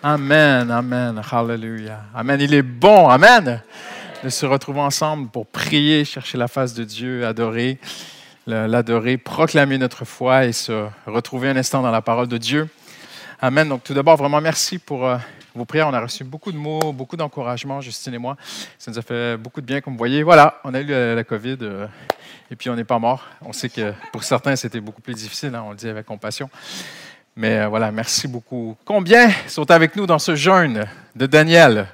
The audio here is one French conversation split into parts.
Amen, amen, hallelujah. Amen, il est bon, amen, de se retrouver ensemble pour prier, chercher la face de Dieu, adorer, l'adorer, proclamer notre foi et se retrouver un instant dans la parole de Dieu. Amen. Donc tout d'abord, vraiment merci pour euh, vos prières. On a reçu beaucoup de mots, beaucoup d'encouragement, Justine et moi. Ça nous a fait beaucoup de bien, comme vous voyez. Voilà, on a eu la, COVID euh, et puis on n'est pas mort. On sait que pour certains, c'était beaucoup plus difficile, hein, on le dit avec compassion. Mais euh, voilà, merci beaucoup. Combien sont avec nous dans ce jeûne de Daniel?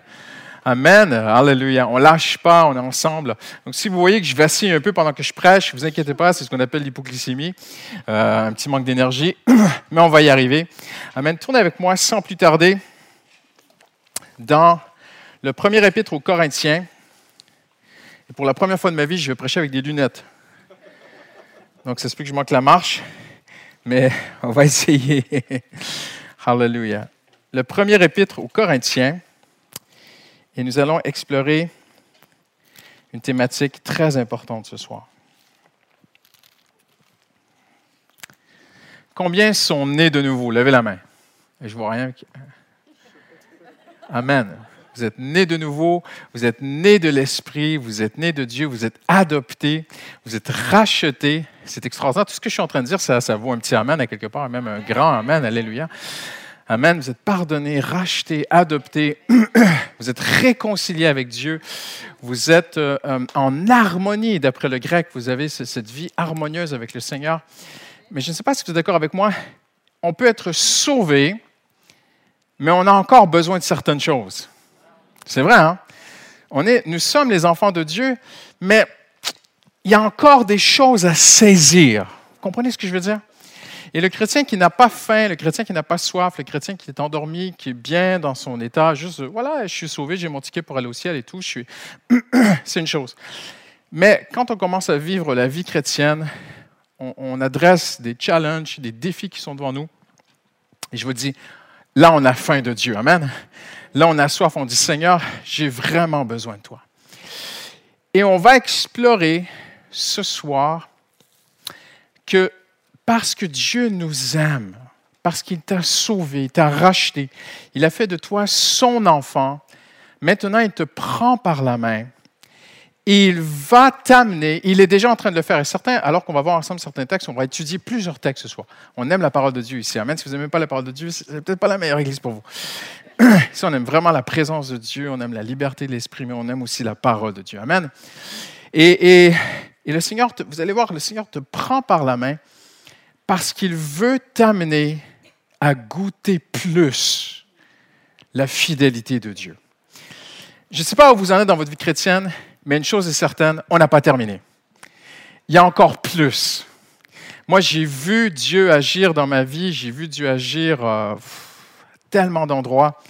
Amen. Alléluia. On lâche pas, on est ensemble. Donc, si vous voyez que je vacille un peu pendant que je prêche, vous inquiétez pas, c'est ce qu'on appelle l'hypoglycémie, euh, un petit manque d'énergie, mais on va y arriver. Amen. Tournez avec moi sans plus tarder dans le premier épître aux Corinthiens. Et pour la première fois de ma vie, je vais prêcher avec des lunettes. Donc, ça se peut que je manque la marche mais on va essayer. Hallelujah. Le premier épître aux Corinthiens, et nous allons explorer une thématique très importante ce soir. Combien sont nés de nouveau? Levez la main. Je vois rien. Amen. Vous êtes nés de nouveau, vous êtes nés de l'Esprit, vous êtes nés de Dieu, vous êtes adoptés, vous êtes rachetés. C'est extraordinaire. Tout ce que je suis en train de dire, ça, vaut un petit Amen à quelque part, même un grand Amen. Alléluia. Amen. Vous êtes pardonnés, rachetés, adoptés. vous êtes réconciliés avec Dieu. Vous êtes euh, euh, en harmonie, d'après le grec. Vous avez cette vie harmonieuse avec le Seigneur. Mais je ne sais pas si vous êtes d'accord avec moi. On peut être sauvé, mais on a encore besoin de certaines choses. C'est vrai, hein? On est, nous sommes les enfants de Dieu, mais il y a encore des choses à saisir. Vous comprenez ce que je veux dire? Et le chrétien qui n'a pas faim, le chrétien qui n'a pas soif, le chrétien qui est endormi, qui est bien dans son état, juste, voilà, je suis sauvé, j'ai mon ticket pour aller au ciel et tout, je suis... c'est une chose. Mais quand on commence à vivre la vie chrétienne, on adresse des challenges, des défis qui sont devant nous. Et je vous dis, là, on a faim de Dieu. Amen. Là, on a soif, on dit, Seigneur, j'ai vraiment besoin de toi. Et on va explorer ce soir que parce que Dieu nous aime, parce qu'il t'a sauvé, il t'a racheté, il a fait de toi son enfant, maintenant il te prend par la main il va t'amener, il est déjà en train de le faire. Et certains, alors qu'on va voir ensemble certains textes, on va étudier plusieurs textes ce soir. On aime la parole de Dieu ici. Amen. Si vous n'aimez pas la parole de Dieu, c'est peut-être pas la meilleure église pour vous. Ici, on aime vraiment la présence de Dieu, on aime la liberté de l'esprit, mais on aime aussi la parole de Dieu. Amen. Et, le Seigneur, vous allez voir, le Seigneur te prend par la main parce qu'il veut t'amener à goûter plus la fidélité de Dieu. Je ne sais pas où vous en êtes dans votre vie chrétienne, mais une chose est certaine, on n'a pas terminé. Il y a encore plus. Moi, j'ai vu Dieu agir dans ma vie, j'ai vu Dieu agir. Euh, tellement d'endroits.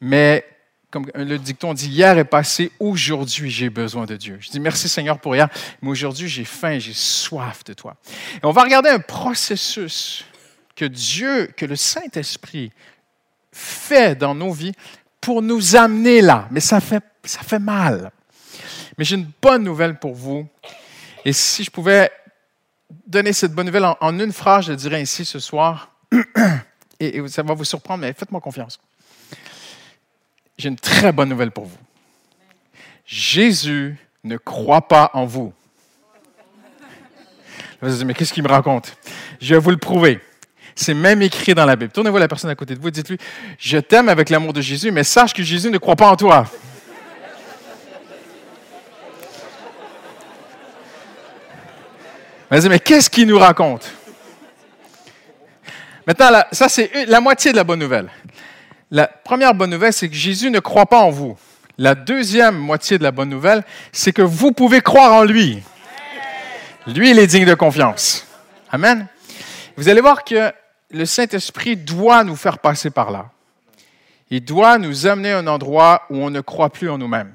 Mais comme le dicton dit, hier est passé, aujourd'hui j'ai besoin de Dieu. Je dis merci Seigneur pour hier, mais aujourd'hui j'ai faim, j'ai soif de toi. Et on va regarder un processus que Dieu, que le Saint-Esprit fait dans nos vies pour nous amener là. Mais ça fait, ça fait mal. Mais j'ai une bonne nouvelle pour vous. Et si je pouvais donner cette bonne nouvelle en, en une phrase, je dirais ainsi ce soir. et, ça va vous surprendre, mais faites-moi confiance. J'ai une très bonne nouvelle pour vous. Jésus ne croit pas en vous. Vous allez mais qu'est-ce qu'il me raconte? Je vais vous le prouver. C'est même écrit dans la Bible. Tournez-vous la personne à côté de vous et dites-lui, je t'aime avec l'amour de Jésus, mais sache que Jésus ne croit pas en toi. Vas-y, mais qu'est-ce qu'il nous raconte? Maintenant, ça, c'est la moitié de la bonne nouvelle. La première bonne nouvelle, c'est que Jésus ne croit pas en vous. La deuxième moitié de la bonne nouvelle, c'est que vous pouvez croire en lui. Lui, il est digne de confiance. Amen. Vous allez voir que le Saint-Esprit doit nous faire passer par là. Il doit nous amener à un endroit où on ne croit plus en nous-mêmes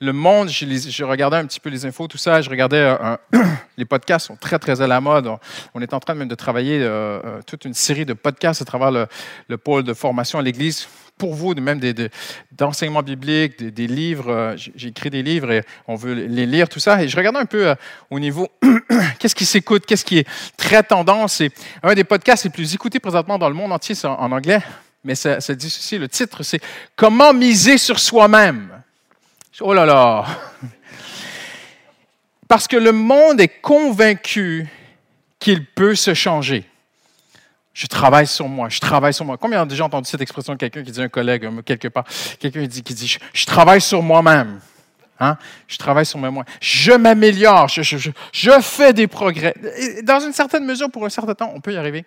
le monde, je, regardais un petit peu les infos, tout ça, je regardais, euh, les podcasts sont très, très à la mode. On, est en train même de travailler euh, euh, toute une série de podcasts à travers le, pôle de formation à l'Église pour vous, même d'enseignements bibliques, des, livres. J'ai écrit des livres et on veut les lire, tout ça. Et je regardais un peu au niveau, qu'est-ce qui s'écoute, qu'est-ce qui est très tendance. Et un des podcasts les plus écoutés présentement dans le monde entier, c'est en anglais. mais ça, ça dit ceci, le titre, c'est Comment miser sur soi-même. Oh là là! Parce que le monde est convaincu qu'il peut se changer. Je travaille sur moi, je travaille sur moi. Combien de déjà entendu cette expression de quelqu'un qui dit un collègue, quelque part, quelqu'un qui dit, qui dit je, travaille sur moi-même. Hein? Je travaille sur moi. Je m'améliore, je, fais des progrès. Dans une certaine mesure, pour un certain temps, on peut y arriver.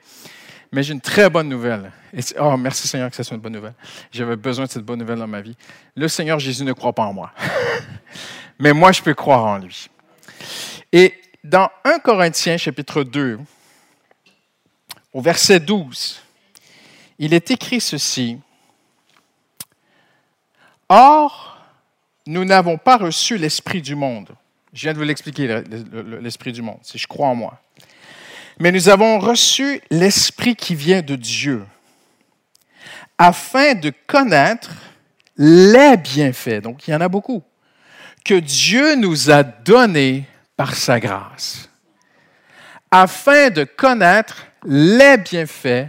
Mais j'ai une très bonne nouvelle. oh, merci Seigneur que ça soit une bonne nouvelle. J'avais besoin de cette bonne nouvelle dans ma vie. Le Seigneur Jésus ne croit pas en moi. Mais moi, je peux croire en lui. Et dans 1 Corinthiens chapitre 2, au verset 12, il est écrit ceci. Or, nous n'avons pas reçu l'esprit du monde. Je viens de vous l'expliquer, l'esprit du monde, si je crois en moi. Mais nous avons reçu l'Esprit qui vient de Dieu, afin de connaître les bienfaits, donc il y en a beaucoup, que Dieu nous a donnés par sa grâce, afin de connaître les bienfaits.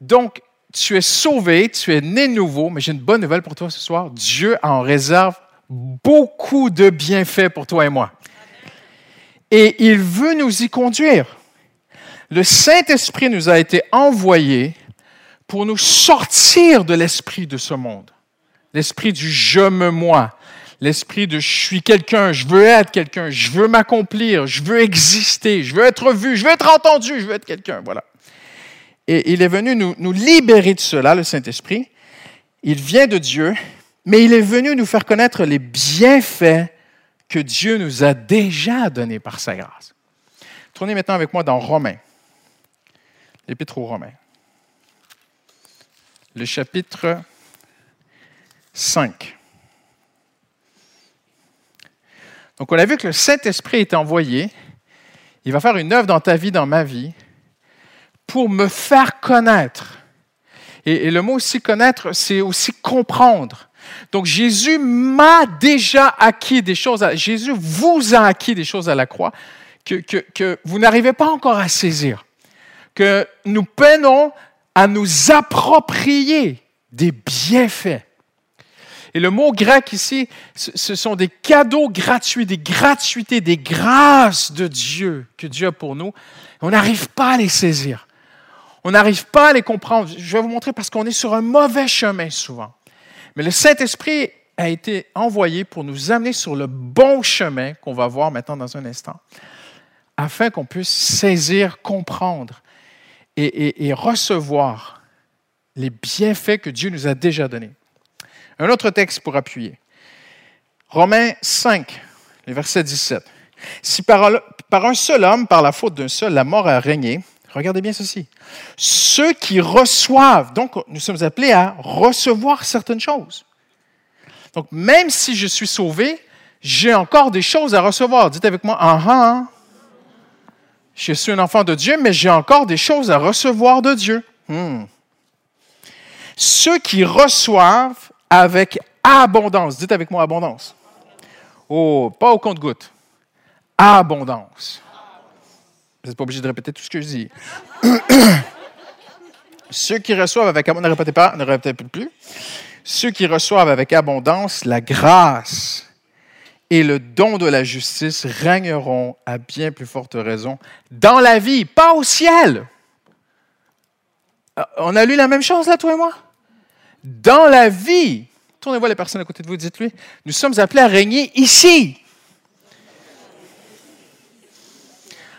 Donc, tu es sauvé, tu es né nouveau, mais j'ai une bonne nouvelle pour toi ce soir. Dieu en réserve beaucoup de bienfaits pour toi et moi. Et il veut nous y conduire le Saint-Esprit nous a été envoyé pour nous sortir de l'esprit de ce monde, l'esprit du je me moi, l'esprit de je suis quelqu'un, je veux être quelqu'un, je veux m'accomplir, je veux exister, je veux être vu, je veux être entendu, je veux être quelqu'un. Voilà. Et il est venu nous, libérer de cela, le Saint-Esprit. Il vient de Dieu, mais il est venu nous faire connaître les bienfaits que Dieu nous a déjà donnés par sa grâce. Tournez maintenant avec moi dans Romains l'Épître aux Romains. Le chapitre 5. Donc, on a vu que le Saint-Esprit est envoyé. Il va faire une œuvre dans ta vie, dans ma vie, pour me faire connaître. Et, le mot aussi connaître, c'est aussi comprendre. Donc, Jésus m'a déjà acquis des choses. Jésus vous a acquis des choses à la croix que vous n'arrivez pas encore à saisir que nous peinons à nous approprier des bienfaits. Et le mot grec ici, ce sont des cadeaux gratuits, des gratuités, des grâces de Dieu que Dieu a pour nous. On n'arrive pas à les saisir. On n'arrive pas à les comprendre. Je vais vous montrer parce qu'on est sur un mauvais chemin souvent. Mais le Saint-Esprit a été envoyé pour nous amener sur le bon chemin qu'on va voir maintenant dans un instant, afin qu'on puisse saisir, comprendre et, recevoir les bienfaits que Dieu nous a déjà donnés. Un autre texte pour appuyer. Romains 5, le verset 17. Si par, un seul homme, par la faute d'un seul, la mort a régné, regardez bien ceci. Ceux qui reçoivent, donc nous sommes appelés à recevoir certaines choses. Donc même si je suis sauvé, j'ai encore des choses à recevoir. Dites avec moi, ah, ah je suis un enfant de Dieu, mais j'ai encore des choses à recevoir de Dieu. Hmm. Ceux qui reçoivent avec abondance, dites avec moi abondance. Oh, pas au compte-goutte. Abondance. Vous n'êtes pas obligé de répéter tout ce que je dis. Ceux qui reçoivent avec abondance, ne répétez pas, ne répétez plus. Ceux qui reçoivent avec abondance la grâce et le don de la justice régneront à bien plus forte raison dans la vie, pas au ciel. Euh, on a lu la même chose là, toi et moi? Dans la vie. Tournez-vous les personnes à côté de vous, dites-lui, nous sommes appelés à régner ici.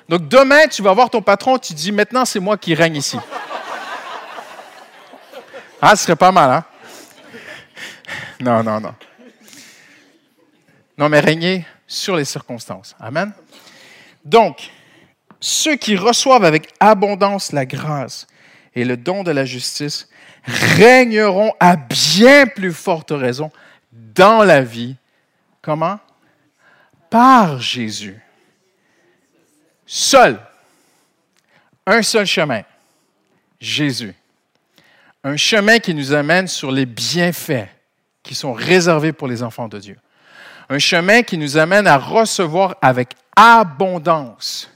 Donc demain, tu vas voir ton patron, tu dis, maintenant c'est moi qui règne ici. Ah, ce serait pas mal, hein? Non, non, non. Non, mais régner sur les circonstances. Amen. Donc, ceux qui reçoivent avec abondance la grâce et le don de la justice régneront à bien plus forte raison dans la vie. Comment? Par Jésus. Seul. Un seul chemin. Jésus. Un chemin qui nous amène sur les bienfaits qui sont réservés pour les enfants de Dieu un chemin qui nous amène à recevoir avec abondance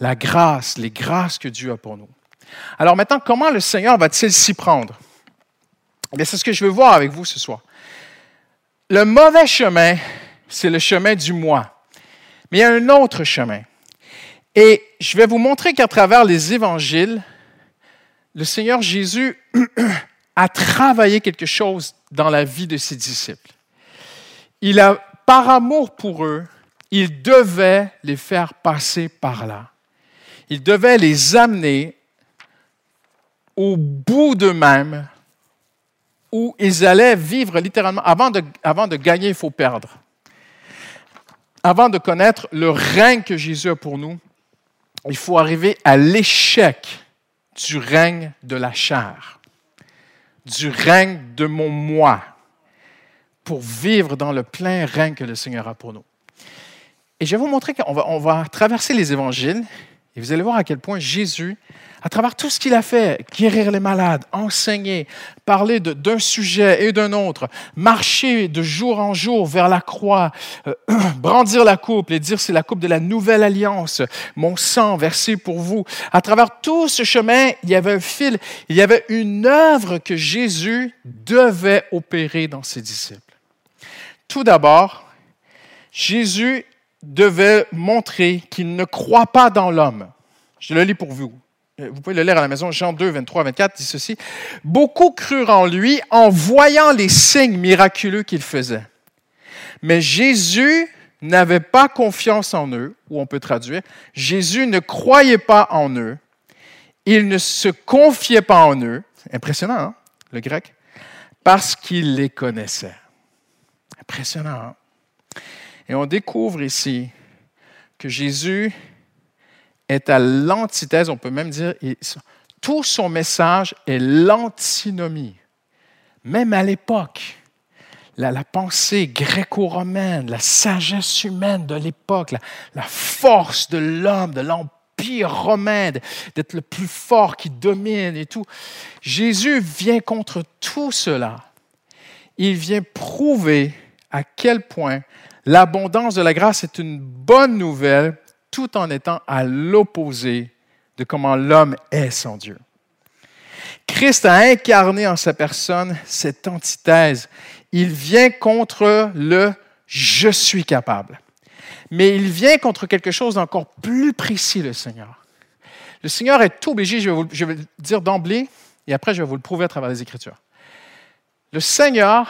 la grâce, les grâces que Dieu a pour nous. Alors maintenant, comment le Seigneur va-t-il s'y prendre? C'est ce que je veux voir avec vous ce soir. Le mauvais chemin, c'est le chemin du moi. Mais il y a un autre chemin. Et je vais vous montrer qu'à travers les évangiles, le Seigneur Jésus a travaillé quelque chose dans la vie de ses disciples. Il a, par amour pour eux, il devait les faire passer par là. Il devait les amener au bout d'eux-mêmes où ils allaient vivre littéralement. Avant de, avant de gagner, il faut perdre. Avant de connaître le règne que Jésus a pour nous, il faut arriver à l'échec du règne de la chair, du règne de mon moi, pour vivre dans le plein règne que le Seigneur a pour nous. Et je vais vous montrer qu'on va, traverser les évangiles et vous allez voir à quel point Jésus, à travers tout ce qu'il a fait, guérir les malades, enseigner, parler d'un sujet et d'un autre, marcher de jour en jour vers la croix, euh, brandir la coupe et dire c'est la coupe de la nouvelle alliance, mon sang versé pour vous. À travers tout ce chemin, il y avait un fil, il y avait une œuvre que Jésus devait opérer dans ses disciples. Tout d'abord, Jésus devait montrer qu'il ne croit pas dans l'homme. Je le lis pour vous. Vous pouvez le lire à la maison. Jean 2, 23, 24 dit ceci. Beaucoup crurent en lui en voyant les signes miraculeux qu'il faisait. Mais Jésus n'avait pas confiance en eux, ou on peut traduire, Jésus ne croyait pas en eux, il ne se confiait pas en eux, impressionnant, hein, le grec, parce qu'il les connaissait. Impressionnant. Et on découvre ici que Jésus est à l'antithèse, on peut même dire, tout son message est l'antinomie. Même à l'époque, la, pensée gréco-romaine, la sagesse humaine de l'époque, la, force de l'homme, de l'empire romain, d'être le plus fort qui domine et tout. Jésus vient contre tout cela. Il vient prouver à quel point l'abondance de la grâce est une bonne nouvelle tout en étant à l'opposé de comment l'homme est sans Dieu. Christ a incarné en sa personne cette antithèse. Il vient contre le je suis capable. Mais il vient contre quelque chose d'encore plus précis, le Seigneur. Le Seigneur est obligé, je vais, vous, le dire d'emblée, et après je vais vous le prouver à travers les Écritures. Le Seigneur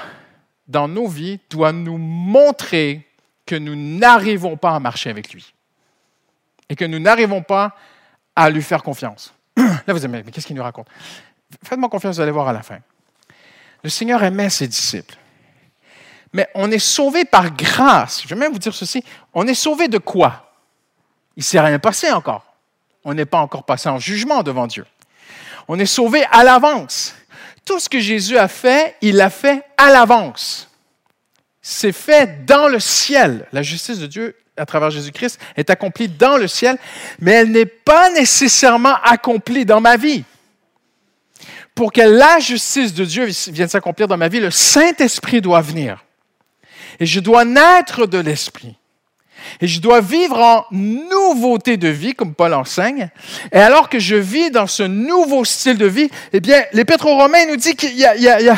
dans nos vies doit nous montrer que nous n'arrivons pas à marcher avec lui et que nous n'arrivons pas à lui faire confiance. Là, vous dites, mais qu'est-ce qu'il nous raconte? Faites-moi confiance, vous allez voir à la fin. Le Seigneur aimait ses disciples. Mais on est sauvé par grâce. Je vais même vous dire ceci. On est sauvé de quoi? Il ne s'est rien passé encore. On n'est pas encore passé en jugement devant Dieu. On est sauvé à l'avance. Tout ce que Jésus a fait, il l'a fait à l'avance. C'est fait dans le ciel. La justice de Dieu à travers Jésus-Christ est accomplie dans le ciel, mais elle n'est pas nécessairement accomplie dans ma vie. Pour que la justice de Dieu vienne s'accomplir dans ma vie, le Saint-Esprit doit venir. Et je dois naître de l'Esprit. Et je dois vivre en nouveauté de vie, comme Paul enseigne. Et alors que je vis dans ce nouveau style de vie, eh bien, l'Épître aux Romains nous dit qu'il y, y,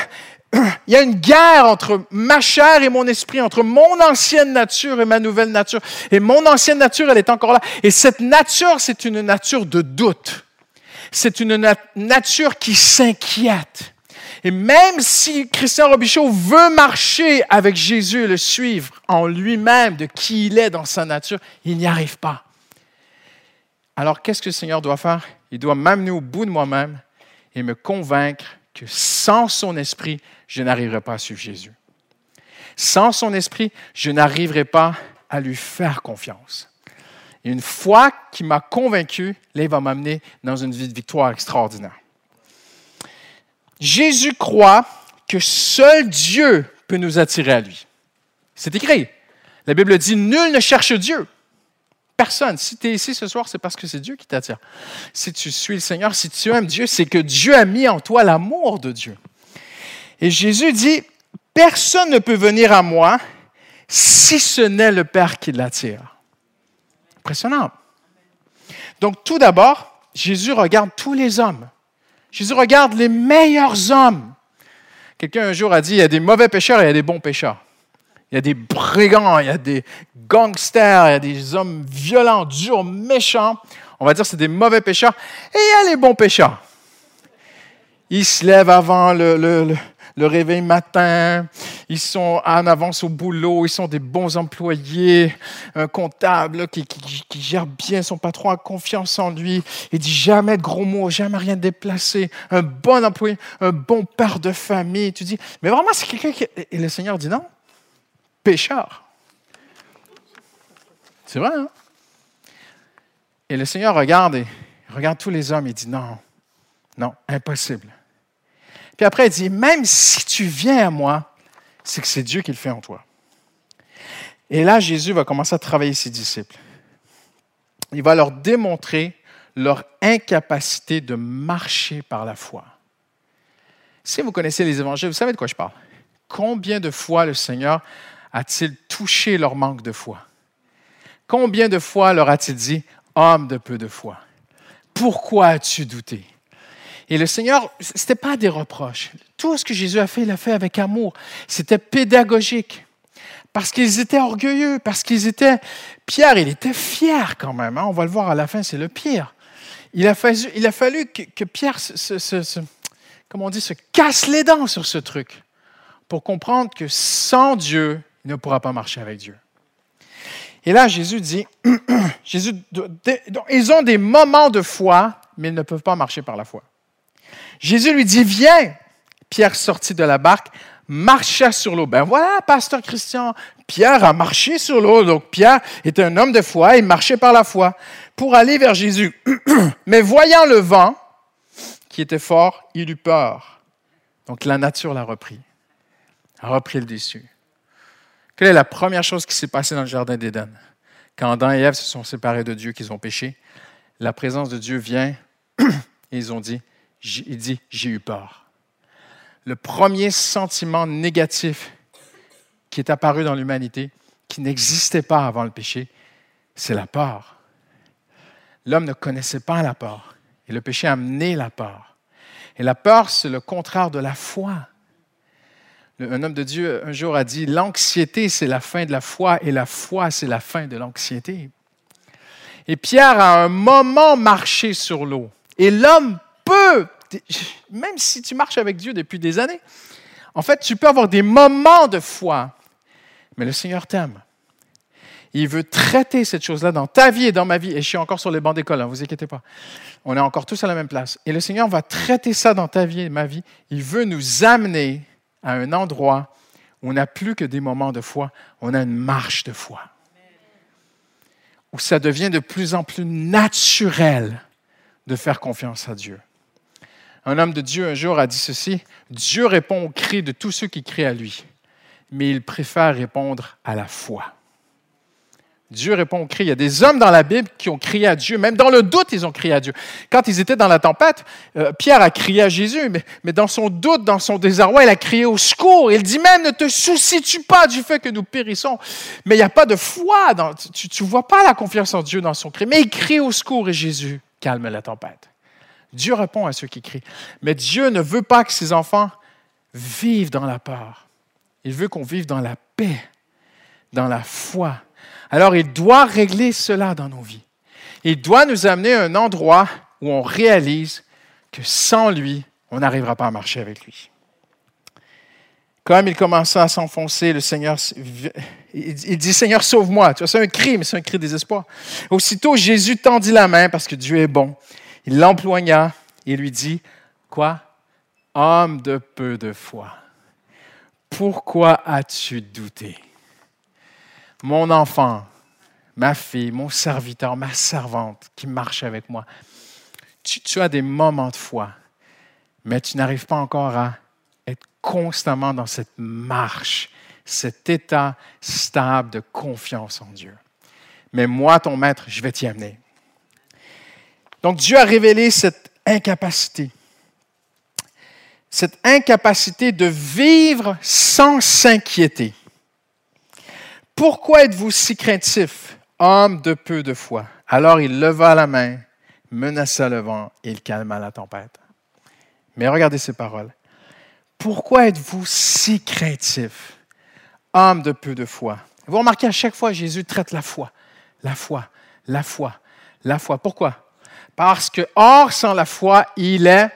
y, a une guerre entre ma chair et mon esprit, entre mon ancienne nature et ma nouvelle nature. Et mon ancienne nature, elle est encore là. Et cette nature, c'est une nature de doute. C'est une nature qui s'inquiète. Et même si Christian Robichaud veut marcher avec Jésus et le suivre en lui-même de qui il est dans sa nature, il n'y arrive pas. Alors qu'est-ce que le Seigneur doit faire? Il doit m'amener au bout de moi-même et me convaincre que sans son esprit, je n'arriverai pas à suivre Jésus. Sans son esprit, je n'arriverai pas à lui faire confiance. Une fois qu'il m'a convaincu, là, il va m'amener dans une vie de victoire extraordinaire. Jésus croit que seul Dieu peut nous attirer à lui. C'est écrit. La Bible dit, nul ne cherche Dieu. Personne. Si tu es ici ce soir, c'est parce que c'est Dieu qui t'attire. Si tu suis le Seigneur, si tu aimes Dieu, c'est que Dieu a mis en toi l'amour de Dieu. Et Jésus dit, personne ne peut venir à moi si ce n'est le Père qui l'attire. Impressionnant. Donc tout d'abord, Jésus regarde tous les hommes. Jésus regarde les meilleurs hommes. Quelqu'un un jour a dit, il y a des mauvais pécheurs et il y a des bons pécheurs. Il y a des brigands, il y a des gangsters, il y a des hommes violents, durs, méchants. On va dire c'est des mauvais pécheurs. Et il y a les bons pécheurs. Ils se lèvent avant le réveil matin, ils sont en avance au boulot, ils sont des bons employés, un comptable qui, gère bien son patron, a confiance en lui, il dit jamais de gros mots, jamais rien de déplacé, un bon employé, un bon père de famille. Tu dis, mais vraiment, c'est quelqu'un qui... Et le Seigneur dit non, pécheur. C'est vrai, hein? Et le Seigneur regarde et regarde tous les hommes et dit non, non, impossible. Puis après, il dit, même si tu viens à moi, c'est que c'est Dieu qui le fait en toi. Et là, Jésus va commencer à travailler ses disciples. Il va leur démontrer leur incapacité de marcher par la foi. Si vous connaissez les évangiles, vous savez de quoi je parle. Combien de fois le Seigneur a-t-il touché leur manque de foi? Combien de fois leur a-t-il dit, homme de peu de foi, pourquoi as-tu douté? Et le Seigneur, ce n'était pas des reproches. Tout ce que Jésus a fait, il l'a fait avec amour. C'était pédagogique. Parce qu'ils étaient orgueilleux, parce qu'ils étaient... Pierre, il était fier quand même. Hein. On va le voir à la fin, c'est le pire. Il a fallu, que, Pierre se, comment on dit, se casse les dents sur ce truc pour comprendre que sans Dieu, il ne pourra pas marcher avec Dieu. Et là, Jésus dit, Jésus, ils ont des moments de foi, mais ils ne peuvent pas marcher par la foi. Jésus lui dit, viens. Pierre sortit de la barque, marcha sur l'eau. Ben voilà, pasteur Christian, Pierre a marché sur l'eau. Donc Pierre est un homme de foi, il marchait par la foi pour aller vers Jésus. Mais voyant le vent qui était fort, il eut peur. Donc la nature l'a repris, a repris le dessus. Quelle est la première chose qui s'est passée dans le jardin d'Éden? Quand Adam et Ève se sont séparés de Dieu, qu'ils ont péché, la présence de Dieu vient et ils ont dit, il dit, j'ai eu peur. Le premier sentiment négatif qui est apparu dans l'humanité, qui n'existait pas avant le péché, c'est la peur. L'homme ne connaissait pas la peur. Et le péché a amené la peur. Et la peur, c'est le contraire de la foi. Un homme de Dieu un jour a dit, l'anxiété, c'est la fin de la foi, et la foi, c'est la fin de l'anxiété. Et Pierre a un moment marché sur l'eau. Et l'homme même si tu marches avec Dieu depuis des années, en fait, tu peux avoir des moments de foi, mais le Seigneur t'aime. Il veut traiter cette chose-là dans ta vie et dans ma vie. Et je suis encore sur les bancs d'école, ne hein, vous inquiétez pas. On est encore tous à la même place. Et le Seigneur va traiter ça dans ta vie et ma vie. Il veut nous amener à un endroit où on n'a plus que des moments de foi, on a une marche de foi. Où ça devient de plus en plus naturel de faire confiance à Dieu. Un homme de Dieu un jour a dit ceci, Dieu répond aux cris de tous ceux qui crient à lui, mais il préfère répondre à la foi. Dieu répond aux cris. Il y a des hommes dans la Bible qui ont crié à Dieu, même dans le doute, ils ont crié à Dieu. Quand ils étaient dans la tempête, euh, Pierre a crié à Jésus, mais, dans son doute, dans son désarroi, il a crié au secours. Il dit même, ne te soucies-tu pas du fait que nous périssons. Mais il n'y a pas de foi, dans, tu ne vois pas la confiance en Dieu dans son cri. Mais il crie au secours et Jésus calme la tempête. Dieu répond à ceux qui crient. Mais Dieu ne veut pas que ses enfants vivent dans la peur. Il veut qu'on vive dans la paix, dans la foi. Alors il doit régler cela dans nos vies. Il doit nous amener à un endroit où on réalise que sans lui, on n'arrivera pas à marcher avec lui. Comme il commençait à s'enfoncer, le Seigneur, il dit, Seigneur, sauve-moi. C'est un cri, mais c'est un cri de désespoir. Aussitôt, Jésus tendit la main parce que Dieu est bon. Il l'emploigna et lui dit, quoi? Homme de peu de foi, pourquoi as-tu douté? Mon enfant, ma fille, mon serviteur, ma servante qui marche avec moi, tu, tu as des moments de foi, mais tu n'arrives pas encore à être constamment dans cette marche, cet état stable de confiance en Dieu. Mais moi, ton maître, je vais t'y amener. Donc Dieu a révélé cette incapacité. Cette incapacité de vivre sans s'inquiéter. Pourquoi êtes-vous si craintif, homme de peu de foi? Alors il leva la main, menaça le vent et il calma la tempête. Mais regardez ces paroles. pourquoi êtes-vous si craintif, homme de peu de foi? Vous remarquez, à chaque fois, Jésus traite la foi, la foi, la foi, la foi. Pourquoi? Parce que, or, sans la foi, il est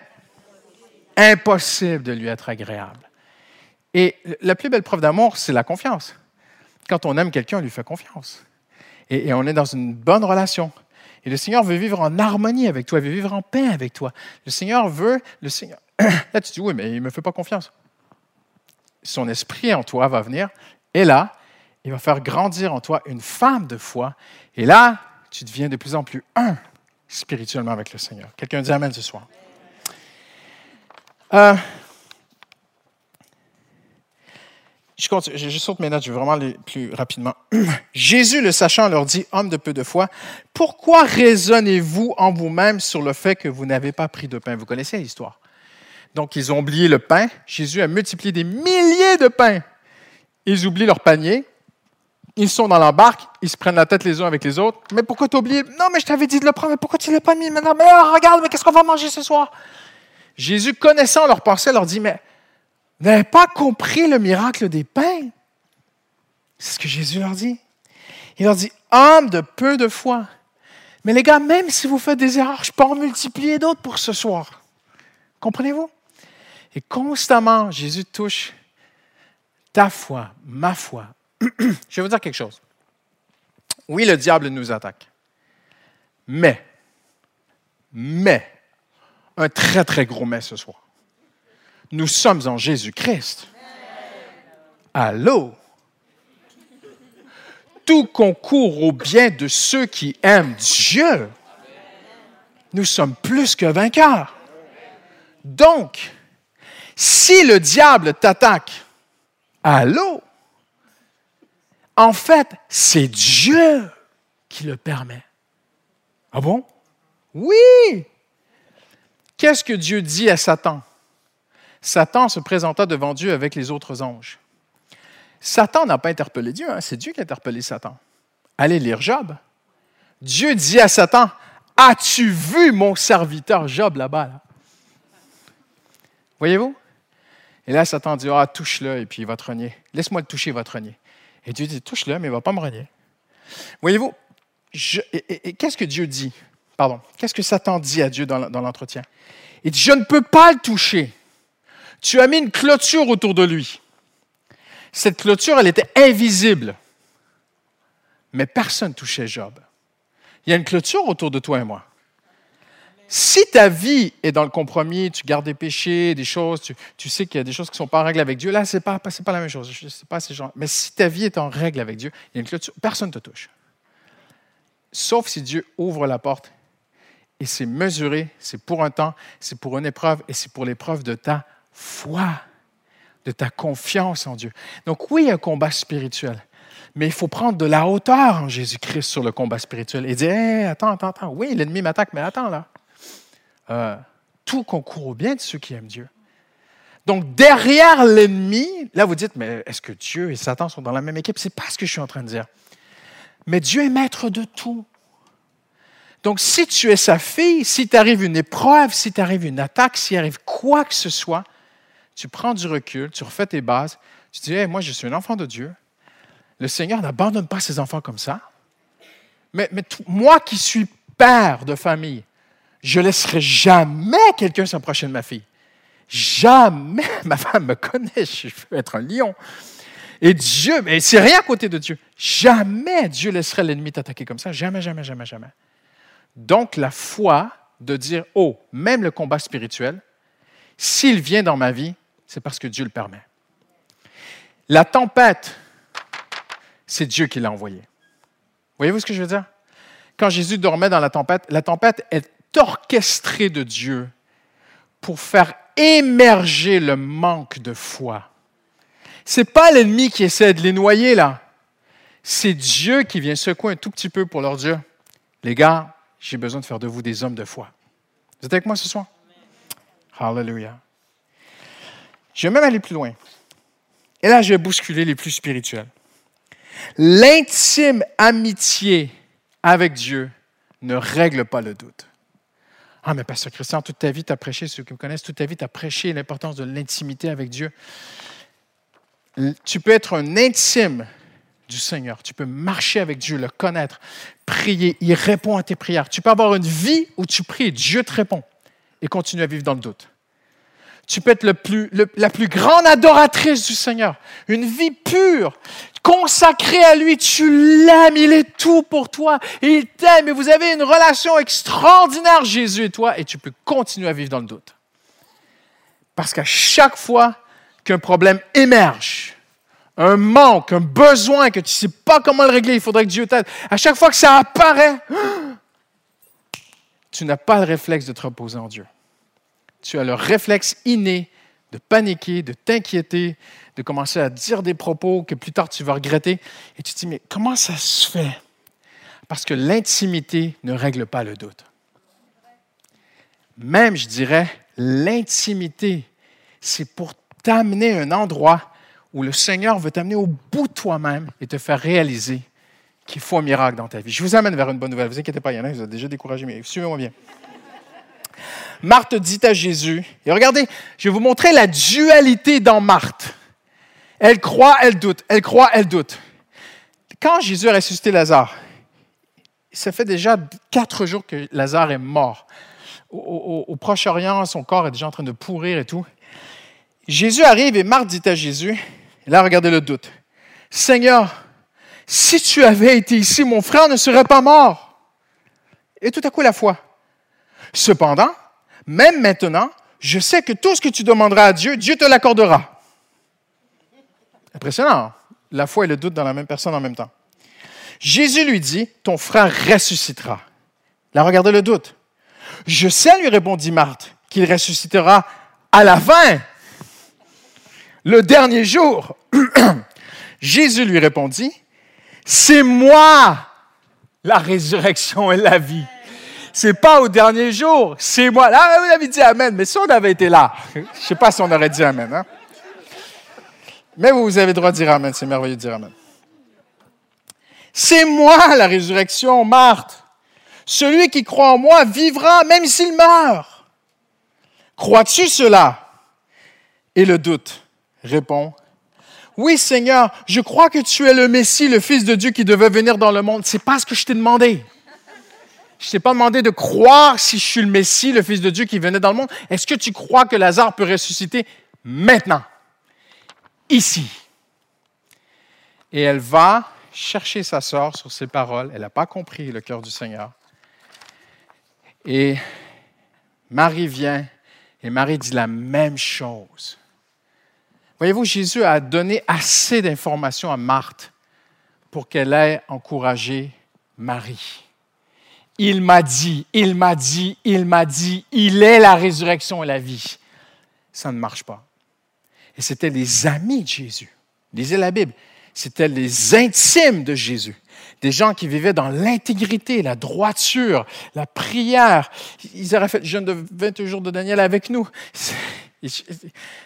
impossible de lui être agréable. Et la plus belle preuve d'amour, c'est la confiance. Quand on aime quelqu'un, on lui fait confiance. Et, on est dans une bonne relation. Et le Seigneur veut vivre en harmonie avec toi, il veut vivre en paix avec toi. Le Seigneur veut, le Seigneur. Là, tu dis, oui, mais il ne me fait pas confiance. Son esprit en toi va venir, et là, il va faire grandir en toi une femme de foi. Et là, tu deviens de plus en plus un spirituellement avec le Seigneur. Quelqu'un dit Amen ce soir. Euh, je, je, saute mes notes, je vais vraiment aller plus rapidement. Jésus, le sachant, leur dit, Homme de peu de foi, pourquoi raisonnez-vous en vous-même sur le fait que vous n'avez pas pris de pain? Vous connaissez l'histoire. Donc, ils ont oublié le pain. Jésus a multiplié des milliers de pains. Ils oublient leur panier. Ils sont dans l'embarque, ils se prennent la tête les uns avec les autres. Mais pourquoi t'as oublié? Non, mais je t'avais dit de le prendre, mais pourquoi tu ne l'as pas mis? Maintenant? Mais oh, regarde, mais qu'est-ce qu'on va manger ce soir? Jésus, connaissant leur pensée, leur dit, mais vous n'avez pas compris le miracle des pains? C'est ce que Jésus leur dit. Il leur dit, homme de peu de foi. Mais les gars, même si vous faites des erreurs, je peux en multiplier d'autres pour ce soir. Comprenez-vous? Et constamment, Jésus touche ta foi, ma foi. je vais vous dire quelque chose. Oui, le diable nous attaque. Mais, mais, un très, très gros mais ce soir. Nous sommes en Jésus-Christ. Allô? Tout concourt au bien de ceux qui aiment Dieu. Nous sommes plus que vainqueurs. Donc, si le diable t'attaque, allô? En fait, c'est Dieu qui le permet. Ah bon? Oui! Qu'est-ce que Dieu dit à Satan? Satan se présenta devant Dieu avec les autres anges. Satan n'a pas interpellé Dieu, hein, c'est Dieu qui a interpellé Satan. Allez lire Job. Dieu dit à Satan, As-tu vu mon serviteur Job là-bas? Voyez-vous? Et là, Satan dit, ah, touche-le, et puis il va te renier. Laisse-moi le toucher, il va te renier. Et Dieu dit, touche-le, mais il ne va pas me renier. Voyez-vous, qu'est-ce que Dieu dit? Pardon, qu'est-ce que Satan dit à Dieu dans, dans l'entretien? Il dit, je ne peux pas le toucher. Tu as mis une clôture autour de lui. Cette clôture, elle était invisible. Mais personne ne touchait Job. Il y a une clôture autour de toi et moi. Si ta vie est dans le compromis, tu gardes des péchés, des choses, tu, sais qu'il y a des choses qui ne sont pas en règle avec Dieu, là, ce n'est pas, la même chose. Pas. Mais si ta vie est en règle avec Dieu, personne ne te touche. Sauf si Dieu ouvre la porte et c'est mesuré, c'est pour un temps, c'est pour une épreuve et c'est pour l'épreuve de ta foi, de ta confiance en Dieu. Donc oui, il y a un combat spirituel, mais il faut prendre de la hauteur en Jésus-Christ sur le combat spirituel et dire, attends, attends, attends, oui, l'ennemi m'attaque, mais attends là. Euh, tout concourt au bien de ceux qui aiment Dieu. Donc, derrière l'ennemi, là, vous dites, mais est-ce que Dieu et Satan sont dans la même équipe? Ce n'est pas ce que je suis en train de dire. Mais Dieu est maître de tout. Donc, si tu es sa fille, si t'arrive une épreuve, si t'arrive une attaque, s'il arrive quoi que ce soit, tu prends du recul, tu refais tes bases, tu dis, moi, je suis un enfant de Dieu. Le Seigneur n'abandonne pas ses enfants comme ça. Mais, moi qui suis père de famille, je laisserai jamais quelqu'un s'approcher de ma fille. Jamais. Ma femme me connaît, je peux être un lion. Et Dieu, mais c'est rien à côté de Dieu. Jamais Dieu laisserait l'ennemi t'attaquer comme ça. Jamais, jamais, jamais, jamais. Donc, la foi de dire, oh, même le combat spirituel, s'il vient dans ma vie, c'est parce que Dieu le permet. La tempête, c'est Dieu qui l'a envoyée. Voyez-vous ce que je veux dire? Quand Jésus dormait dans la tempête, la tempête est orchestrée de Dieu pour faire émerger le manque de foi. Ce n'est pas l'ennemi qui essaie de les noyer, là. C'est Dieu qui vient secouer un tout petit peu pour leur dire, les gars, j'ai besoin de faire de vous des hommes de foi. Vous êtes avec moi ce soir? Hallelujah. Je vais même aller plus loin. Et là, je vais bousculer les plus spirituels. L'intime amitié avec Dieu ne règle pas le doute. Ah, mais Pasteur Christian, toute ta vie, tu as prêché, ceux qui me connaissent, toute ta vie, tu as prêché l'importance de l'intimité avec Dieu. Tu peux être un intime du Seigneur. Tu peux marcher avec Dieu, le connaître, prier. Il répond à tes prières. Tu peux avoir une vie où tu pries et Dieu te répond et continuer à vivre dans le doute. Tu peux être la plus grande adoratrice du Seigneur. Une vie pure, consacrée à lui. Tu l'aimes, il est tout pour toi. Il t'aime et vous avez une relation extraordinaire, Jésus et toi, et tu peux continuer à vivre dans le doute. Parce qu'à chaque fois qu'un problème émerge, un manque, un besoin que tu ne sais pas comment le régler, il faudrait que Dieu t'aide. À chaque fois que ça apparaît, tu n'as pas le réflexe de te reposer en Dieu tu as le réflexe inné de paniquer, de t'inquiéter, de commencer à dire des propos que plus tard tu vas regretter. Et tu te dis, mais comment ça se fait? Parce que l'intimité ne règle pas le doute. Même, je dirais, l'intimité, c'est pour t'amener à un endroit où le Seigneur veut t'amener au bout de toi-même et te faire réaliser qu'il faut un miracle dans ta vie. Je vous amène vers une bonne nouvelle. Vous inquiétez pas, il y en a vous ont déjà découragé, mais suivez-moi bien. Marthe dit à Jésus, et regardez, je vais vous montrer la dualité dans Marthe. Elle croit, elle doute, elle croit, elle doute. Quand Jésus a ressuscité Lazare, ça fait déjà quatre jours que Lazare est mort. Au, Proche-Orient, son corps est déjà en train de pourrir et tout. Jésus arrive et Marthe dit à Jésus, et là regardez le doute, Seigneur, si tu avais été ici, mon frère ne serait pas mort. Et tout à coup la foi. Cependant, même maintenant, je sais que tout ce que tu demanderas à Dieu, Dieu te l'accordera. Impressionnant. La foi et le doute dans la même personne en même temps. Jésus lui dit, ton frère ressuscitera. Là, regardez le doute. Je sais, lui répondit Marthe, qu'il ressuscitera à la fin, le dernier jour. Jésus lui répondit, c'est moi la résurrection et la vie c'est pas au dernier jour, c'est moi. Là, vous avez dit Amen, mais si on avait été là, je ne sais pas si on aurait dit Amen. Hein? Mais vous avez le droit de dire Amen, c'est merveilleux de dire Amen. C'est moi la résurrection, Marthe. Celui qui croit en moi vivra même s'il meurt. Crois-tu cela? Et le doute répond, Oui Seigneur, je crois que tu es le Messie, le Fils de Dieu qui devait venir dans le monde. C'est pas ce que je t'ai demandé. Je ne t'ai pas demandé de croire si je suis le Messie, le Fils de Dieu qui venait dans le monde. Est-ce que tu crois que Lazare peut ressusciter maintenant, ici? Et elle va chercher sa sœur sur ses paroles. Elle n'a pas compris le cœur du Seigneur. Et Marie vient et Marie dit la même chose. Voyez-vous, Jésus a donné assez d'informations à Marthe pour qu'elle ait encouragé Marie. Il m'a dit, il m'a dit, il m'a dit, il est la résurrection et la vie. Ça ne marche pas. Et c'était les amis de Jésus. Lisez la Bible. C'était les intimes de Jésus. Des gens qui vivaient dans l'intégrité, la droiture, la prière. Ils auraient fait le jeûne de 21 jours de Daniel avec nous.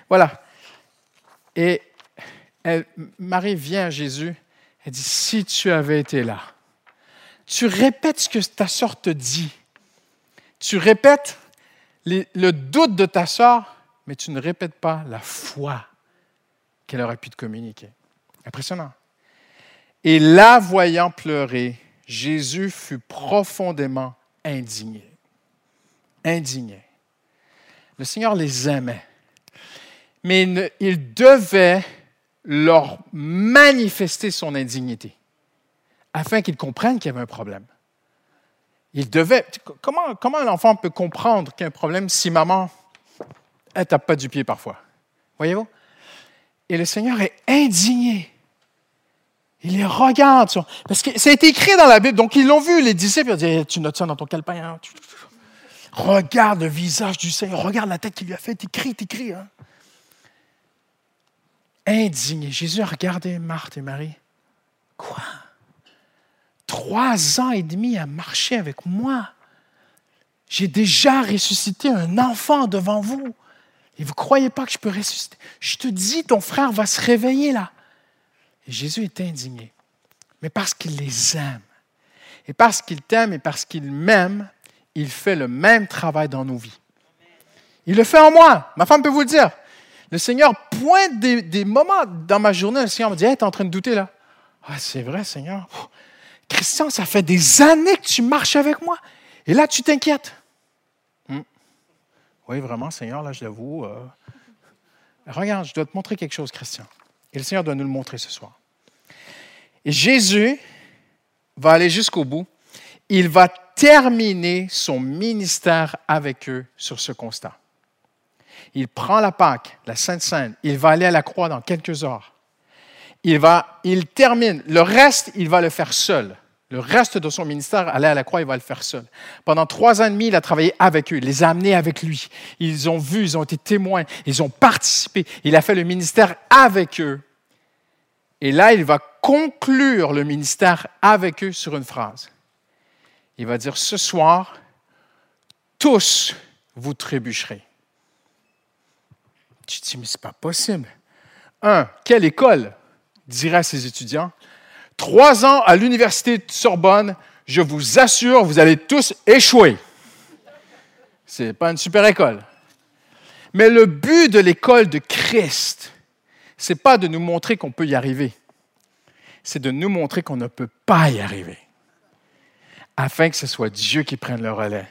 Voilà. Et Marie vient à Jésus. Elle dit, si tu avais été là, tu répètes ce que ta sœur te dit. Tu répètes le doute de ta sœur, mais tu ne répètes pas la foi qu'elle aurait pu te communiquer. Impressionnant. Et la voyant pleurer, Jésus fut profondément indigné. Indigné. Le Seigneur les aimait, mais il devait leur manifester son indignité afin qu'ils comprennent qu'il y avait un problème. Il devait. Comment, comment un enfant peut comprendre qu'il y a un problème si maman ne tape pas du pied parfois? Voyez-vous? Et le Seigneur est indigné. Il les regarde. Parce que c'est écrit dans la Bible, donc ils l'ont vu, les disciples. Ils ont dit Tu notes ça dans ton calepin. Hein? Regarde le visage du Seigneur, regarde la tête qu'il lui a fait. T'écris, t'écris. Hein? Indigné. Jésus a regardé Marthe et Marie. Quoi? Trois ans et demi à marcher avec moi. J'ai déjà ressuscité un enfant devant vous. Et vous ne croyez pas que je peux ressusciter? Je te dis, ton frère va se réveiller là. Et Jésus est indigné. Mais parce qu'il les aime. Et parce qu'il t'aime et parce qu'il m'aime, il fait le même travail dans nos vies. Il le fait en moi. Ma femme peut vous le dire. Le Seigneur pointe des, moments dans ma journée. Le Seigneur me dit Hey, tu es en train de douter là. Ah, c'est vrai, Seigneur. Christian, ça fait des années que tu marches avec moi. Et là, tu t'inquiètes. Hmm. Oui, vraiment, Seigneur, là, je l'avoue. Euh. Regarde, je dois te montrer quelque chose, Christian. Et le Seigneur doit nous le montrer ce soir. Et Jésus va aller jusqu'au bout. Il va terminer son ministère avec eux sur ce constat. Il prend la Pâque, la Sainte Sainte. Il va aller à la croix dans quelques heures. Il, va, il termine. Le reste, il va le faire seul. Le reste de son ministère, aller à la croix, il va le faire seul. Pendant trois ans et demi, il a travaillé avec eux, il les a amenés avec lui. Ils ont vu, ils ont été témoins, ils ont participé. Il a fait le ministère avec eux. Et là, il va conclure le ministère avec eux sur une phrase. Il va dire, ce soir, tous vous trébucherez. Tu dis, mais ce n'est pas possible. Un, quelle école? Dirait à ses étudiants Trois ans à l'université de Sorbonne, je vous assure, vous allez tous échouer. Ce n'est pas une super école. Mais le but de l'école de Christ, ce n'est pas de nous montrer qu'on peut y arriver. C'est de nous montrer qu'on ne peut pas y arriver. Afin que ce soit Dieu qui prenne le relais.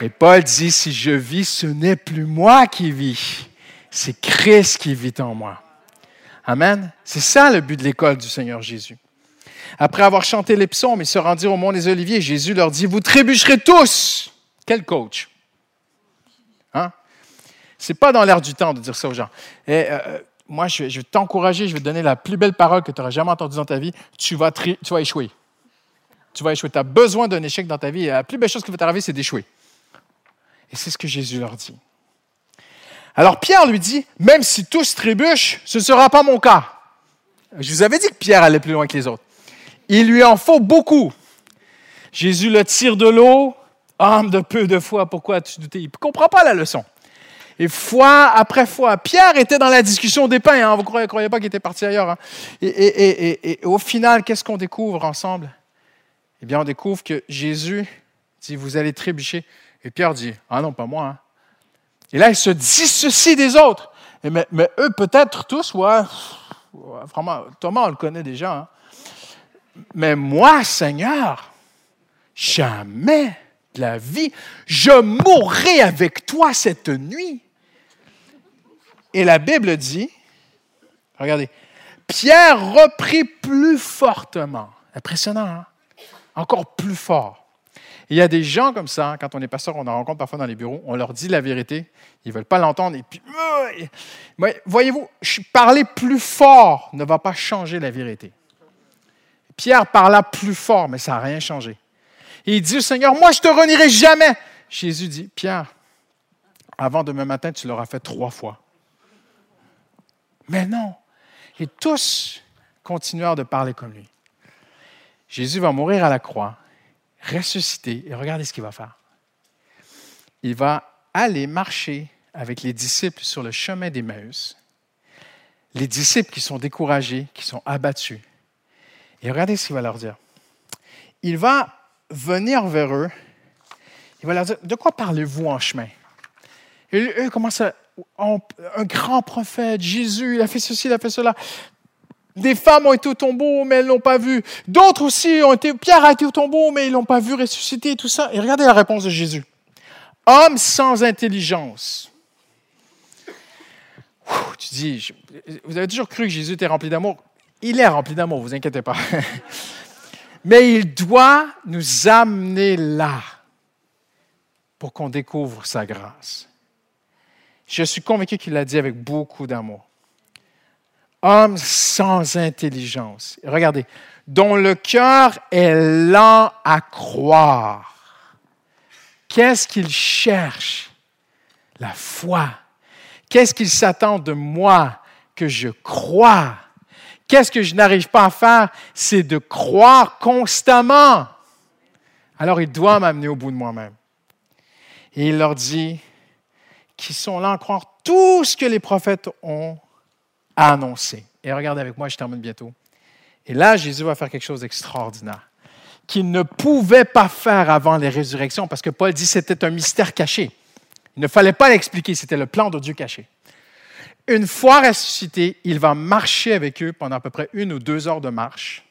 Et Paul dit, si je vis, ce n'est plus moi qui vis, c'est Christ qui vit en moi. Amen. C'est ça le but de l'école du Seigneur Jésus. Après avoir chanté les psaumes, ils se rendirent au mont des Oliviers. Jésus leur dit, vous trébucherez tous. Quel coach? Hein? C'est pas dans l'air du temps de dire ça aux gens. Et, euh, moi, je vais, t'encourager, je vais te donner la plus belle parole que tu auras jamais entendue dans ta vie. Tu vas, tu vas échouer. Tu vas échouer. Tu as besoin d'un échec dans ta vie. La plus belle chose qui va t'arriver, c'est d'échouer. Et c'est ce que Jésus leur dit. Alors Pierre lui dit, même si tous trébuchent, ce ne sera pas mon cas. Je vous avais dit que Pierre allait plus loin que les autres. Il lui en faut beaucoup. Jésus le tire de l'eau. Homme de peu de foi, pourquoi tu doutais? Il ne comprend pas la leçon. Et fois après fois, Pierre était dans la discussion des pains. Hein. Vous ne croyez, pas qu'il était parti ailleurs. Hein. Et, et, au final, qu'est-ce qu'on découvre ensemble? Eh bien, on découvre que Jésus dit, vous allez trébucher. Et Pierre dit, ah non, pas moi. Hein. Et là, il se dissocie des autres. mais, eux, peut-être tous, ouais, vraiment, Thomas, on le connaît déjà. Hein. Mais moi, Seigneur, jamais de la vie, je mourrai avec toi cette nuit. Et la Bible dit, regardez, Pierre reprit plus fortement. Impressionnant, hein? Encore plus fort. Il y a des gens comme ça, quand on est pasteur, on en rencontre parfois dans les bureaux, on leur dit la vérité, ils ne veulent pas l'entendre, et puis, voyez-vous, parler plus fort ne va pas changer la vérité. Pierre parla plus fort, mais ça n'a rien changé. Et il dit au Seigneur, moi, je ne te renierai jamais. Jésus dit, Pierre, avant demain matin, tu l'auras fait trois fois. Mais non. Et tous continuèrent de parler comme lui. Jésus va mourir à la croix ressuscité. Et regardez ce qu'il va faire. Il va aller marcher avec les disciples sur le chemin d'Emmaüs. Les disciples qui sont découragés, qui sont abattus. Et regardez ce qu'il va leur dire. Il va venir vers eux. Il va leur dire, de quoi parlez-vous en chemin? Eux commencent à, un grand prophète, Jésus, il a fait ceci, il a fait cela. Des femmes ont été au tombeau, mais elles l'ont pas vu. D'autres aussi ont été. Pierre a été au tombeau, mais ils l'ont pas vu ressusciter, tout ça. Et regardez la réponse de Jésus. Homme sans intelligence. tu dis, vous avez toujours cru que Jésus était rempli d'amour? Il est rempli d'amour, vous inquiétez pas. mais il doit nous amener là pour qu'on découvre sa grâce. Je suis convaincu qu'il l'a dit avec beaucoup d'amour homme sans intelligence. Regardez, dont le cœur est lent à croire. Qu'est-ce qu'il cherche? La foi. Qu'est-ce qu'il s'attend de moi que je crois? Qu'est-ce que je n'arrive pas à faire? C'est de croire constamment. Alors il doit m'amener au bout de moi-même. Et il leur dit qu'ils sont là à croire tout ce que les prophètes ont annoncé. Et regardez avec moi, je termine bientôt. Et là, Jésus va faire quelque chose d'extraordinaire. qu'il ne pouvait pas faire avant les résurrections, parce que Paul dit que c'était un mystère caché. Il ne fallait pas l'expliquer, c'était le plan de Dieu caché. Une fois ressuscité, il va marcher avec eux pendant à peu près une ou deux heures de marche.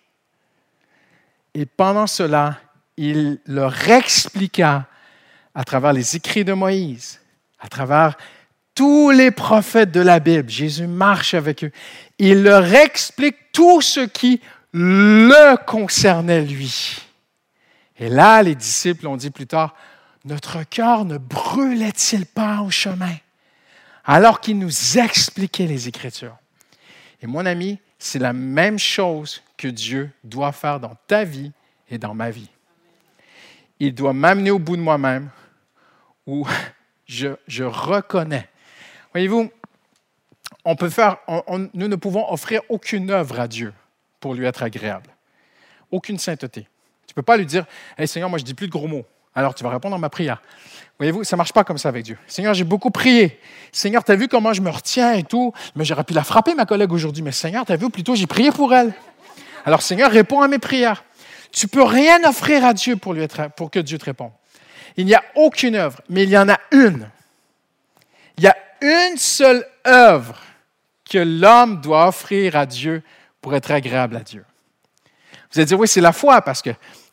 Et pendant cela, il leur expliqua à travers les écrits de Moïse, à travers tous les prophètes de la Bible, Jésus marche avec eux. Il leur explique tout ce qui le concernait lui. Et là, les disciples ont dit plus tard, notre cœur ne brûlait-il pas au chemin? Alors qu'il nous expliquait les Écritures? Et mon ami, c'est la même chose que Dieu doit faire dans ta vie et dans ma vie. Il doit m'amener au bout de moi-même où je, je reconnais. Voyez-vous, on peut faire, nous ne pouvons offrir aucune œuvre à Dieu pour lui être agréable. Aucune sainteté. Tu ne peux pas lui dire Hey Seigneur, moi je dis plus de gros mots. Alors tu vas répondre à ma prière. Voyez-vous, ça ne marche pas comme ça avec Dieu. Seigneur, j'ai beaucoup prié. Seigneur, tu as vu comment je me retiens et tout? Mais j'aurais pu la frapper, ma collègue, aujourd'hui. Mais Seigneur, tu as vu, plutôt j'ai prié pour elle. Alors Seigneur, réponds à mes prières. Tu peux rien offrir à Dieu pour, lui être, pour que Dieu te réponde. Il n'y a aucune œuvre, mais il y en a une. Il y a une seule œuvre que l'homme doit offrir à Dieu pour être agréable à Dieu. Vous allez dire, oui, c'est la foi, parce que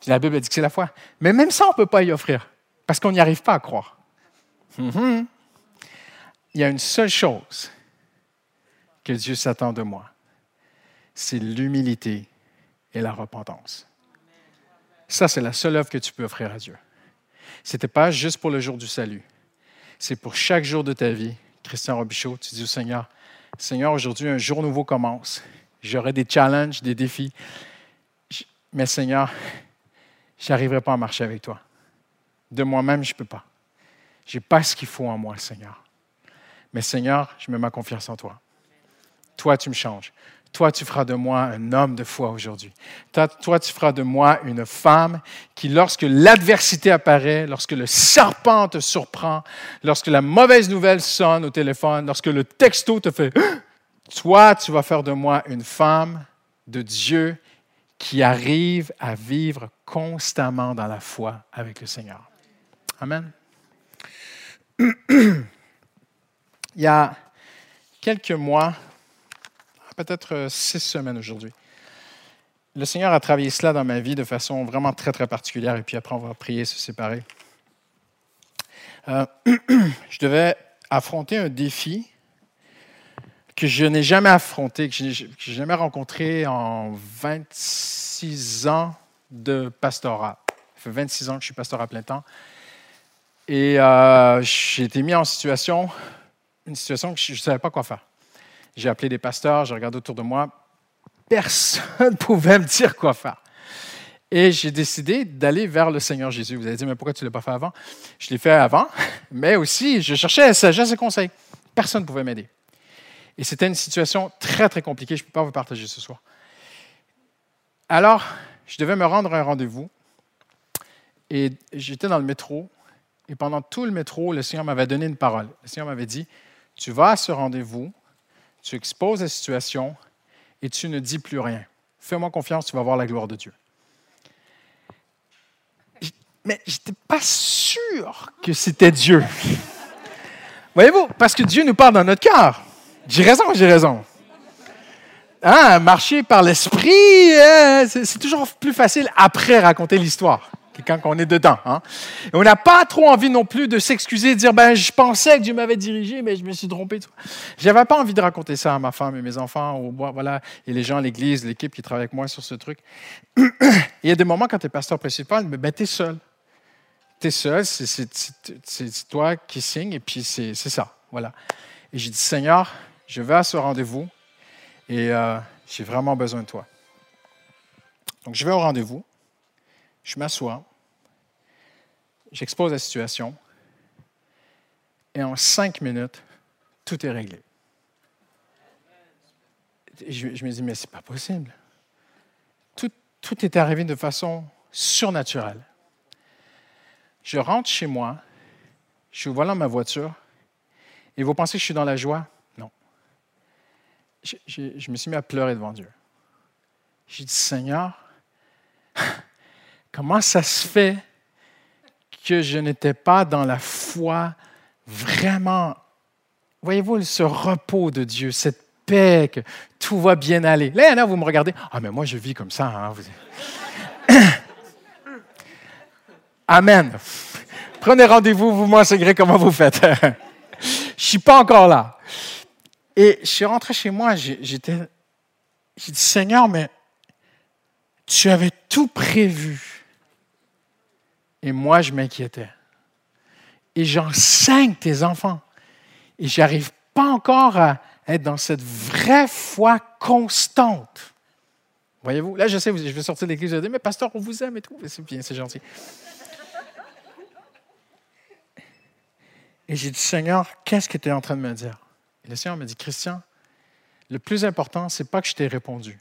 la Bible dit que c'est la foi. Mais même ça, on ne peut pas y offrir, parce qu'on n'y arrive pas à croire. Mm-hmm. Il y a une seule chose que Dieu s'attend de moi, c'est l'humilité et la repentance. Ça, c'est la seule œuvre que tu peux offrir à Dieu. Ce n'était pas juste pour le jour du salut. C'est pour chaque jour de ta vie. Christian Robichaud, tu dis au Seigneur, Seigneur, aujourd'hui, un jour nouveau commence. J'aurai des challenges, des défis. Mais Seigneur, je n'arriverai pas à marcher avec toi. De moi-même, je ne peux pas. Je n'ai pas ce qu'il faut en moi, Seigneur. Mais Seigneur, je mets ma confiance en toi. Toi, tu me changes. Toi, tu feras de moi un homme de foi aujourd'hui. Toi, tu feras de moi une femme qui, lorsque l'adversité apparaît, lorsque le serpent te surprend, lorsque la mauvaise nouvelle sonne au téléphone, lorsque le texto te fait, toi, tu vas faire de moi une femme de Dieu qui arrive à vivre constamment dans la foi avec le Seigneur. Amen. Il y a quelques mois, peut-être euh, six semaines aujourd'hui. Le Seigneur a travaillé cela dans ma vie de façon vraiment très, très particulière, et puis après, on va prier, se séparer. Euh, je devais affronter un défi que je n'ai jamais affronté, que je n'ai jamais rencontré en 26 ans de pastorat. Ça fait 26 ans que je suis pasteur à plein temps. Et euh, j'ai été mis en situation, une situation que je ne savais pas quoi faire. J'ai appelé des pasteurs, j'ai regardé autour de moi. Personne ne pouvait me dire quoi faire. Et j'ai décidé d'aller vers le Seigneur Jésus. Vous allez dire, mais pourquoi tu ne l'as pas fait avant? Je l'ai fait avant, mais aussi, je cherchais sagesse et conseil. Personne ne pouvait m'aider. Et c'était une situation très, très compliquée. Je ne peux pas vous partager ce soir. Alors, je devais me rendre à un rendez-vous. Et j'étais dans le métro. Et pendant tout le métro, le Seigneur m'avait donné une parole. Le Seigneur m'avait dit, tu vas à ce rendez-vous, tu exposes la situation et tu ne dis plus rien. Fais-moi confiance, tu vas voir la gloire de Dieu. Mais je n'étais pas sûr que c'était Dieu. Voyez-vous, parce que Dieu nous parle dans notre cœur. J'ai raison, j'ai raison. Hein, marcher par l'esprit, euh, c'est toujours plus facile après raconter l'histoire quand on est dedans. Hein. on n'a pas trop envie non plus de s'excuser, de dire ben, je pensais que Dieu m'avait dirigé, mais je me suis trompé. J'avais pas envie de raconter ça à ma femme et mes enfants, ou, voilà, et les gens l'église, l'équipe qui travaille avec moi sur ce truc. Il y a des moments quand tu es pasteur principal, mais ben, tu es seul. Tu es seul, c'est toi qui signes, et puis c'est ça. Voilà. Et j'ai dit Seigneur, je vais à ce rendez-vous, et euh, j'ai vraiment besoin de toi. Donc je vais au rendez-vous. Je m'assois, j'expose la situation, et en cinq minutes, tout est réglé. Je, me dis, mais c'est pas possible. Tout, tout est arrivé de façon surnaturelle. Je rentre chez moi, je suis dans ma voiture, et vous pensez que je suis dans la joie? Non. Je, je me suis mis à pleurer devant Dieu. J'ai dit, Seigneur, comment ça se fait que je n'étais pas dans la foi vraiment, voyez-vous, ce repos de Dieu, cette paix, que tout va bien aller. Là, là, vous me regardez, ah, mais moi, je vis comme ça. Hein, Amen. Prenez rendez-vous, vous m'enseignerez comment vous faites? je ne suis pas encore là. Et je suis rentré chez moi, j'étais, j'ai dit, Seigneur, mais tu avais tout prévu. Et moi, je m'inquiétais. Et j'enseigne tes enfants. Et j'arrive pas encore à être dans cette vraie foi constante. Voyez-vous? Là, je sais, je vais sortir de l'église, je vais dire, mais pasteur, on vous aime et tout. C'est bien, c'est gentil. Et j'ai dit, Seigneur, qu'est-ce que tu es en train de me dire? Et le Seigneur me dit, Christian, le plus important, ce n'est pas que je t'ai répondu.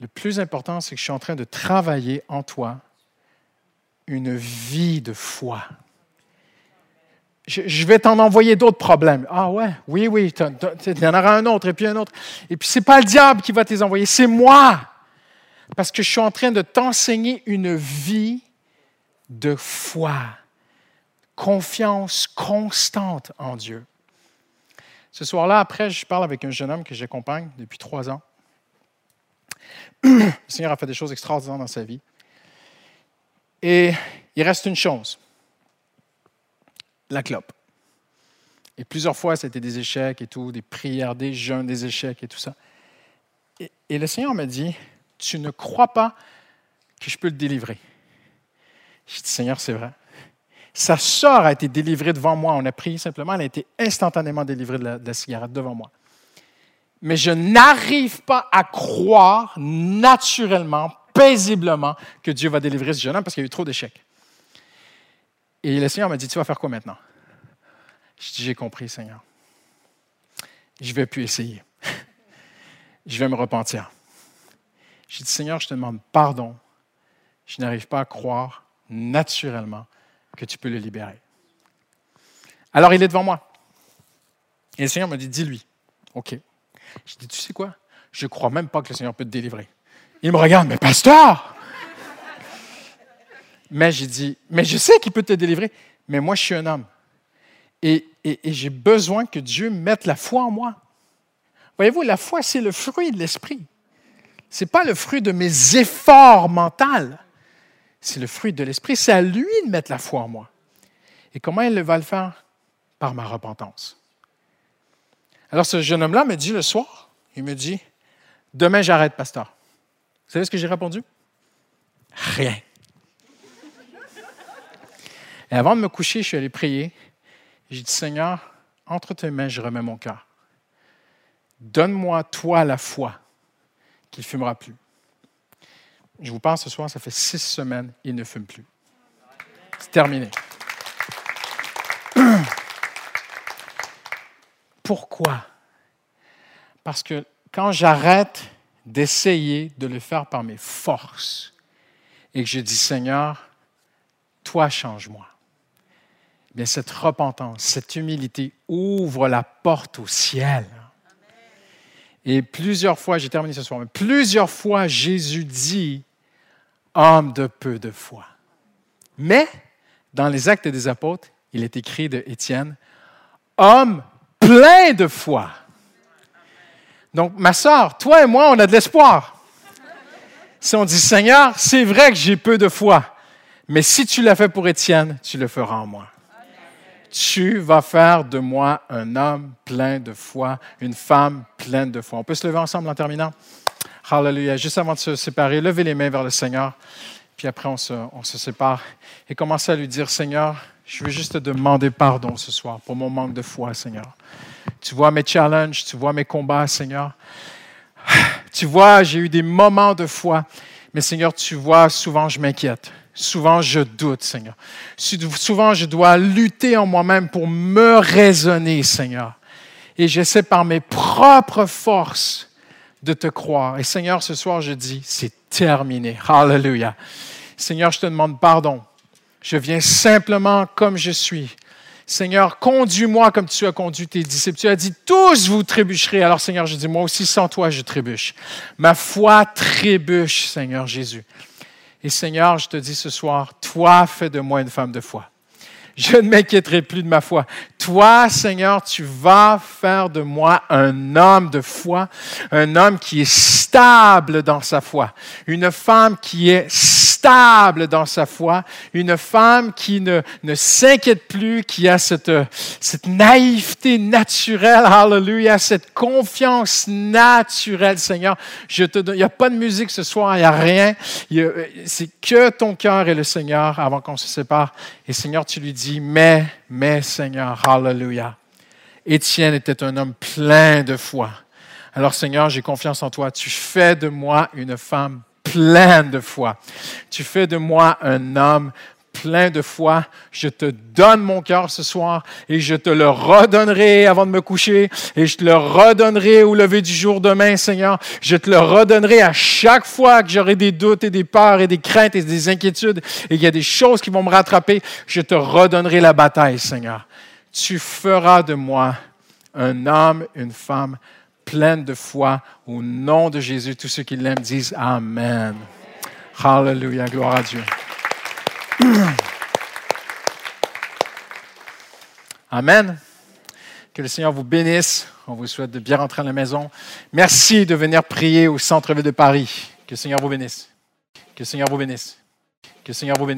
Le plus important, c'est que je suis en train de travailler en toi une vie de foi. Je, vais t'en envoyer d'autres problèmes. Ah ouais, oui, oui, il y en aura un autre et puis un autre. Et puis, ce n'est pas le diable qui va te c'est moi. Parce que je suis en train de t'enseigner une vie de foi, confiance constante en Dieu. Ce soir-là, après, je parle avec un jeune homme que j'accompagne depuis trois ans. Le Seigneur a fait des choses extraordinaires dans sa vie. Et il reste une chose, la clope. Et plusieurs fois, c'était des échecs et tout, des prières, des jeûnes, des échecs et tout ça. Et, le Seigneur m'a dit, tu ne crois pas que je peux le délivrer. J'ai dit, Seigneur, c'est vrai. Sa sœur a été délivrée devant moi. On a prié simplement, elle a été instantanément délivrée de la, cigarette devant moi. Mais je n'arrive pas à croire naturellement, paisiblement, que Dieu va délivrer ce jeune homme parce qu'il y a eu trop d'échecs. Et le Seigneur m'a dit, tu vas faire quoi maintenant? Je dis, j'ai compris, Seigneur. Je ne vais plus essayer. je vais me repentir. J'ai dit, Seigneur, je te demande pardon. Je n'arrive pas à croire naturellement que tu peux le libérer. Alors il est devant moi. Et le Seigneur me dit, dis-lui. OK. Je dis, tu sais quoi? Je ne crois même pas que le Seigneur peut te délivrer. Il me regarde, mais pasteur! mais j'ai dit, mais je sais qu'il peut te délivrer, mais moi je suis un homme. Et, et j'ai besoin que Dieu mette la foi en moi. Voyez-vous, la foi, c'est le fruit de l'esprit. Ce n'est pas le fruit de mes efforts mentaux. C'est le fruit de l'Esprit. C'est à lui de mettre la foi en moi. Et comment il va le faire? Par ma repentance. Alors ce jeune homme-là me dit le soir, il me dit, demain j'arrête, pasteur. Vous savez ce que j'ai répondu? Rien. Et avant de me coucher, je suis allé prier. J'ai dit, Seigneur, entre tes mains, je remets mon cœur. Donne-moi, toi, la foi qu'il ne fumera plus. Je vous pense ce soir, ça fait six semaines, il ne fume plus. C'est terminé. Pourquoi? Parce que quand j'arrête d'essayer de le faire par mes forces et que je dis, Seigneur, toi change-moi, bien cette repentance, cette humilité ouvre la porte au ciel. Et plusieurs fois, j'ai terminé ce soir, mais plusieurs fois, Jésus dit, homme de peu de foi. Mais, dans les actes des apôtres, il est écrit de Étienne, homme plein de foi. Donc, ma soeur, toi et moi, on a de l'espoir. Si on dit, Seigneur, c'est vrai que j'ai peu de foi, mais si tu l'as fait pour Étienne, tu le feras en moi tu vas faire de moi un homme plein de foi, une femme pleine de foi. On peut se lever ensemble en terminant? Hallelujah. Juste avant de se séparer, levez les mains vers le Seigneur, puis après on se, sépare et commencez à lui dire, Seigneur, je veux juste te demander pardon ce soir pour mon manque de foi, Seigneur. Tu vois mes challenges, tu vois mes combats, Seigneur. Tu vois, j'ai eu des moments de foi, mais Seigneur, tu vois, souvent je m'inquiète. Souvent, je doute, Seigneur. Souvent, je dois lutter en moi-même pour me raisonner, Seigneur. Et j'essaie par mes propres forces de te croire. Et Seigneur, ce soir, je dis, c'est terminé. Hallelujah. Seigneur, je te demande pardon. Je viens simplement comme je suis. Seigneur, conduis-moi comme tu as conduit tes disciples. Tu as dit, tous vous trébucherez. Alors, Seigneur, je dis, moi aussi, sans toi, je trébuche. Ma foi trébuche, Seigneur Jésus. Et Seigneur, je te dis ce soir, toi, fais de moi une femme de foi. Je ne m'inquiéterai plus de ma foi. Toi, Seigneur, tu vas faire de moi un homme de foi, un homme qui est stable dans sa foi, une femme qui est stable dans sa foi, une femme qui ne, ne s'inquiète plus, qui a cette, cette naïveté naturelle, hallelujah, cette confiance naturelle, Seigneur. Je te il n'y a pas de musique ce soir, il n'y a rien. C'est que ton cœur et le Seigneur avant qu'on se sépare. Et Seigneur, tu lui dis, mais, mais Seigneur, hallelujah. Étienne était un homme plein de foi. Alors Seigneur, j'ai confiance en toi. Tu fais de moi une femme pleine de foi. Tu fais de moi un homme plein de foi. Je te donne mon cœur ce soir et je te le redonnerai avant de me coucher et je te le redonnerai au lever du jour demain, Seigneur. Je te le redonnerai à chaque fois que j'aurai des doutes et des peurs et des craintes et des inquiétudes et qu'il y a des choses qui vont me rattraper. Je te redonnerai la bataille, Seigneur. Tu feras de moi un homme, une femme pleine de foi. Au nom de Jésus, tous ceux qui l'aiment disent Amen. Hallelujah, gloire à Dieu. Amen. Que le Seigneur vous bénisse. On vous souhaite de bien rentrer à la maison. Merci de venir prier au centre-ville de Paris. Que le Seigneur vous bénisse. Que le Seigneur vous bénisse. Que le Seigneur vous bénisse.